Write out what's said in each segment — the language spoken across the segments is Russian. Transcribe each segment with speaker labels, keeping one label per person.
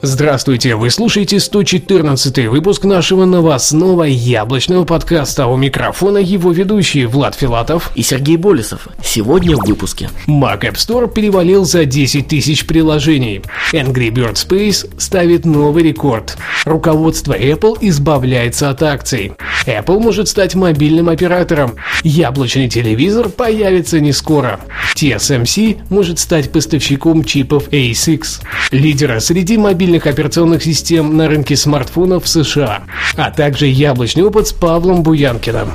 Speaker 1: Здравствуйте, вы слушаете 114 выпуск нашего новостного яблочного подкаста. У микрофона его ведущие Влад Филатов
Speaker 2: и Сергей Болесов. Сегодня в выпуске.
Speaker 1: Mac App Store перевалил за 10 тысяч приложений. Angry Bird Space ставит новый рекорд. Руководство Apple избавляется от акций. Apple может стать мобильным оператором. Яблочный телевизор появится не скоро. TSMC может стать поставщиком чипов A6. Лидера среди мобильных операционных систем на рынке смартфонов в США, а также яблочный опыт с Павлом Буянкиным.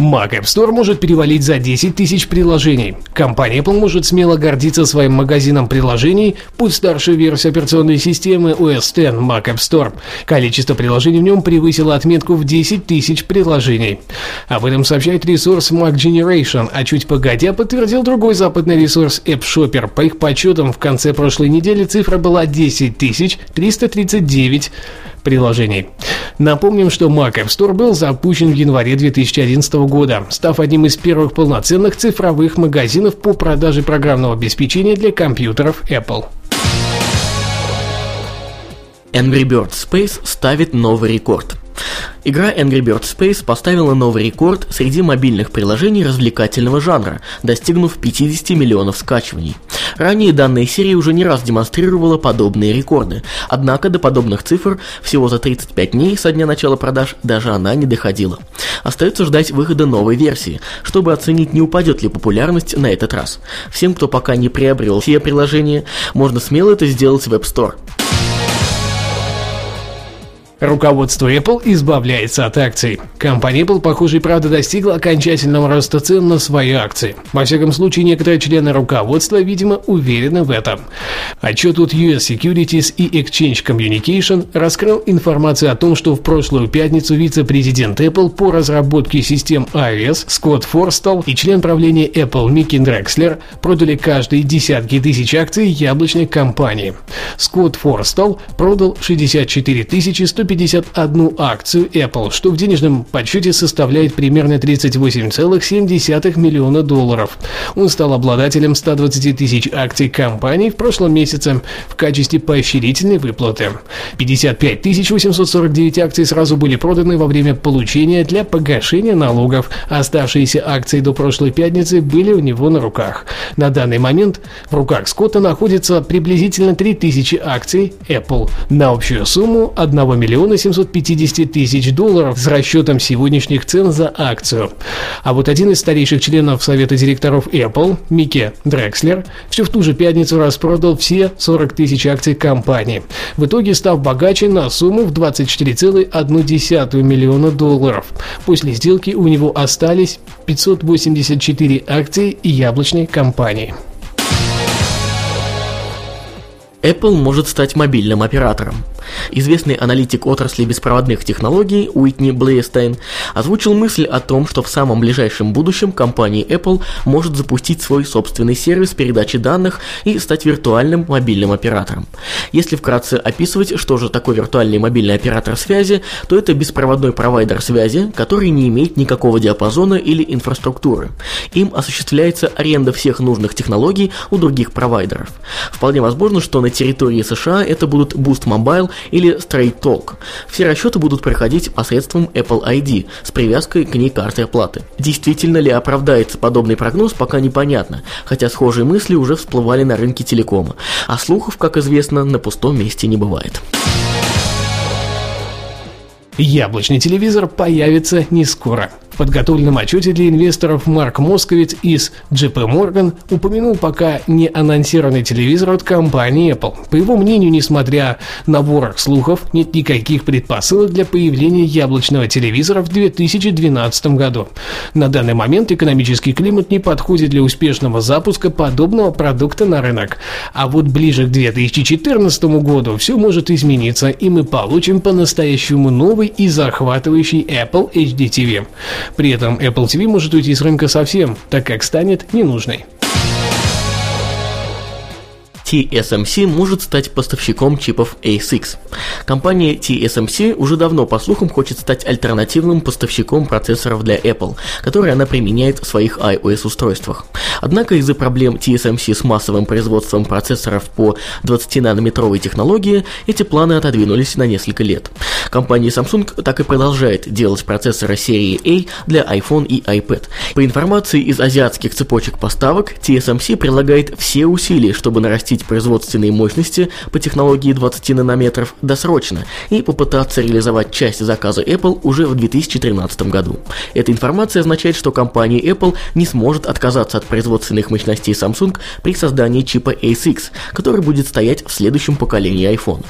Speaker 1: Mac App Store может перевалить за 10 тысяч приложений. Компания Apple может смело гордиться своим магазином приложений, пусть старшая версия операционной системы OS X Mac App Store. Количество приложений в нем превысило отметку в 10 тысяч приложений. Об этом сообщает ресурс Mac Generation, а чуть погодя подтвердил другой западный ресурс App Shopper. По их подсчетам, в конце прошлой недели цифра была 10 339 приложений. Напомним, что Mac App Store был запущен в январе 2011 года, став одним из первых полноценных цифровых магазинов по продаже программного обеспечения для компьютеров Apple.
Speaker 2: Angry Bird Space ставит новый рекорд. Игра Angry Bird Space поставила новый рекорд среди мобильных приложений развлекательного жанра, достигнув 50 миллионов скачиваний. Ранее данная серия уже не раз демонстрировала подобные рекорды, однако до подобных цифр всего за 35 дней со дня начала продаж даже она не доходила. Остается ждать выхода новой версии, чтобы оценить, не упадет ли популярность на этот раз. Всем, кто пока не приобрел все приложения, можно смело это сделать в App Store.
Speaker 1: Руководство Apple избавляется от акций. Компания Apple, похоже, и правда достигла окончательного роста цен на свои акции. Во всяком случае, некоторые члены руководства, видимо, уверены в этом. Отчет от US Securities и Exchange Communication раскрыл информацию о том, что в прошлую пятницу вице-президент Apple по разработке систем iOS Скотт Форстал и член правления Apple Микки Дрекслер продали каждые десятки тысяч акций яблочной компании. Скотт Форстал продал 64 150 151 акцию Apple, что в денежном подсчете составляет примерно 38,7 миллиона долларов. Он стал обладателем 120 тысяч акций компании в прошлом месяце в качестве поощрительной выплаты. 55 849 акций сразу были проданы во время получения для погашения налогов, оставшиеся акции до прошлой пятницы были у него на руках. На данный момент в руках Скотта находится приблизительно 3000 акций Apple на общую сумму 1 миллиона миллиона 750 тысяч долларов с расчетом сегодняшних цен за акцию. А вот один из старейших членов совета директоров Apple, Микки Дрекслер, все в ту же пятницу распродал все 40 тысяч акций компании, в итоге став богаче на сумму в 24,1 миллиона долларов. После сделки у него остались 584 акции яблочной компании.
Speaker 2: Apple может стать мобильным оператором. Известный аналитик отрасли беспроводных технологий Уитни Блейстайн озвучил мысль о том, что в самом ближайшем будущем компания Apple может запустить свой собственный сервис передачи данных и стать виртуальным мобильным оператором. Если вкратце описывать, что же такое виртуальный мобильный оператор связи, то это беспроводной провайдер связи, который не имеет никакого диапазона или инфраструктуры. Им осуществляется аренда всех нужных технологий у других провайдеров. Вполне возможно, что на территории США это будут Boost Mobile или Straight Talk. Все расчеты будут проходить посредством Apple ID с привязкой к ней карты оплаты. Действительно ли оправдается подобный прогноз, пока непонятно, хотя схожие мысли уже всплывали на рынке телекома, а слухов, как известно, на пустом месте не бывает.
Speaker 1: Яблочный телевизор появится не скоро. В подготовленном отчете для инвесторов Марк Московиц из JP Morgan упомянул пока не анонсированный телевизор от компании Apple. По его мнению, несмотря на ворох слухов, нет никаких предпосылок для появления яблочного телевизора в 2012 году. На данный момент экономический климат не подходит для успешного запуска подобного продукта на рынок. А вот ближе к 2014 году все может измениться, и мы получим по-настоящему новый и захватывающий Apple HD TV. При этом Apple TV может уйти с рынка совсем, так как станет ненужной.
Speaker 2: TSMC может стать поставщиком чипов ASICS. Компания TSMC уже давно, по слухам, хочет стать альтернативным поставщиком процессоров для Apple, которые она применяет в своих iOS-устройствах. Однако из-за проблем TSMC с массовым производством процессоров по 20-нанометровой технологии, эти планы отодвинулись на несколько лет. Компания Samsung так и продолжает делать процессоры серии A для iPhone и iPad. По информации из азиатских цепочек поставок, TSMC прилагает все усилия, чтобы нарастить увеличить производственные мощности по технологии 20 нанометров досрочно и попытаться реализовать часть заказа Apple уже в 2013 году. Эта информация означает, что компания Apple не сможет отказаться от производственных мощностей Samsung при создании чипа A6, который будет стоять в следующем поколении iPhone.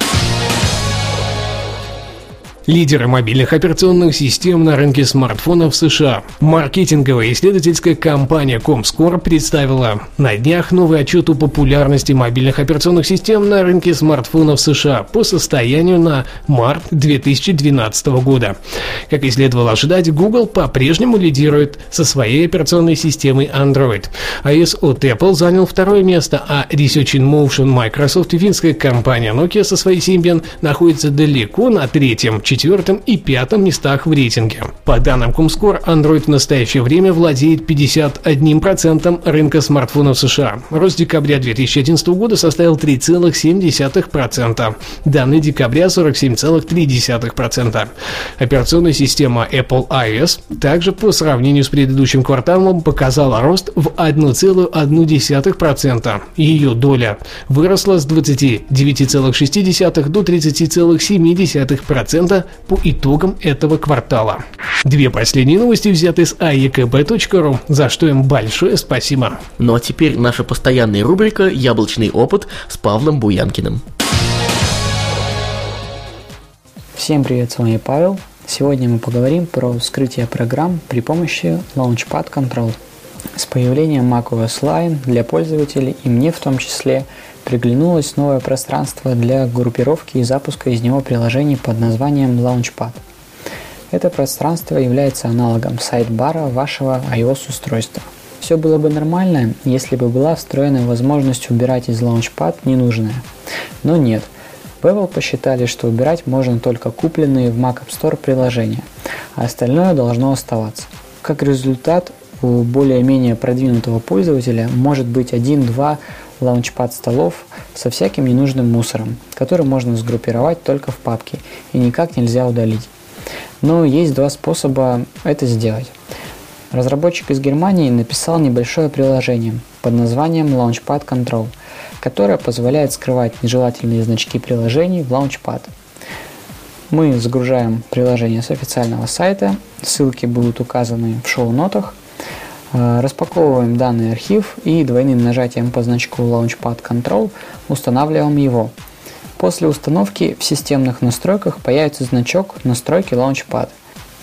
Speaker 1: Лидеры мобильных операционных систем на рынке смартфонов США. Маркетинговая исследовательская компания Comscore представила на днях новый отчет о популярности мобильных операционных систем на рынке смартфонов США по состоянию на март 2012 года. Как и следовало ожидать, Google по-прежнему лидирует со своей операционной системой Android. iOS от Apple занял второе место, а Research in Motion Microsoft и финская компания Nokia со своей Symbian находится далеко на третьем, четвертом и пятом местах в рейтинге. По данным Comscore, Android в настоящее время владеет 51% рынка смартфонов США. Рост декабря 2011 года составил 3,7%. Данные декабря 47,3%. Операционная система Apple iOS также по сравнению с предыдущим кварталом показала рост в 1,1%. Ее доля выросла с 29,6 до 30,7% по итогам этого квартала. Две последние новости взяты с aekb.ru, за что им большое спасибо.
Speaker 2: Ну а теперь наша постоянная рубрика «Яблочный опыт» с Павлом Буянкиным.
Speaker 3: Всем привет, с вами Павел. Сегодня мы поговорим про вскрытие программ при помощи Launchpad Control. С появлением macOS Line для пользователей и мне в том числе приглянулось новое пространство для группировки и запуска из него приложений под названием Launchpad. Это пространство является аналогом сайт-бара вашего iOS-устройства. Все было бы нормально, если бы была встроена возможность убирать из Launchpad ненужное. Но нет. В Apple посчитали, что убирать можно только купленные в Mac App Store приложения, а остальное должно оставаться. Как результат, у более-менее продвинутого пользователя может быть один-два лаунчпад столов со всяким ненужным мусором, который можно сгруппировать только в папке и никак нельзя удалить. Но есть два способа это сделать. Разработчик из Германии написал небольшое приложение под названием Launchpad Control, которое позволяет скрывать нежелательные значки приложений в Launchpad. Мы загружаем приложение с официального сайта, ссылки будут указаны в шоу-нотах, распаковываем данный архив и двойным нажатием по значку Launchpad Control устанавливаем его. После установки в системных настройках появится значок «Настройки Launchpad».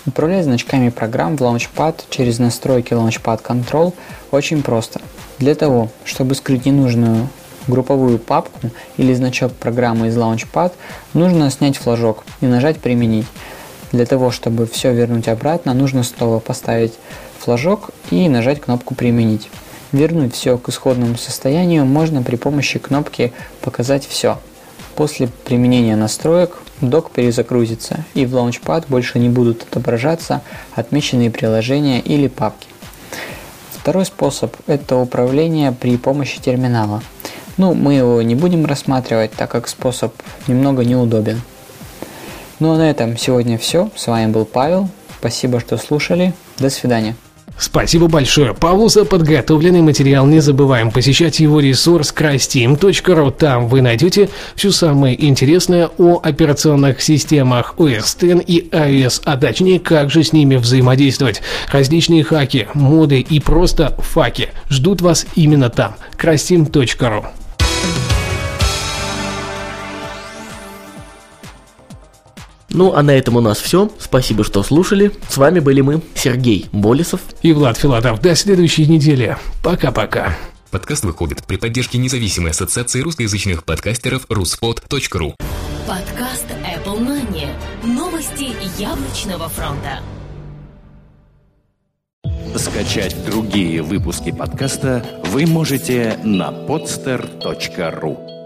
Speaker 3: Управлять значками программ в Launchpad через настройки Launchpad Control очень просто. Для того, чтобы скрыть ненужную групповую папку или значок программы из Launchpad, нужно снять флажок и нажать «Применить». Для того, чтобы все вернуть обратно, нужно снова поставить флажок и нажать кнопку «Применить». Вернуть все к исходному состоянию можно при помощи кнопки «Показать все». После применения настроек док перезагрузится и в Launchpad больше не будут отображаться отмеченные приложения или папки. Второй способ – это управление при помощи терминала. Ну, мы его не будем рассматривать, так как способ немного неудобен. Ну а на этом сегодня все. С вами был Павел. Спасибо, что слушали. До свидания.
Speaker 1: Спасибо большое Павлу за подготовленный материал. Не забываем посещать его ресурс crystem.ru. Там вы найдете все самое интересное о операционных системах OS X и iOS, а точнее, как же с ними взаимодействовать. Различные хаки, моды и просто факи ждут вас именно там. crystem.ru
Speaker 2: Ну, а на этом у нас все. Спасибо, что слушали. С вами были мы, Сергей Болесов
Speaker 1: и Влад Филатов. До следующей недели. Пока-пока.
Speaker 4: Подкаст выходит при поддержке независимой ассоциации русскоязычных подкастеров ruspod.ru
Speaker 5: Подкаст Apple Money. Новости яблочного фронта.
Speaker 6: Скачать другие выпуски подкаста вы можете на podster.ru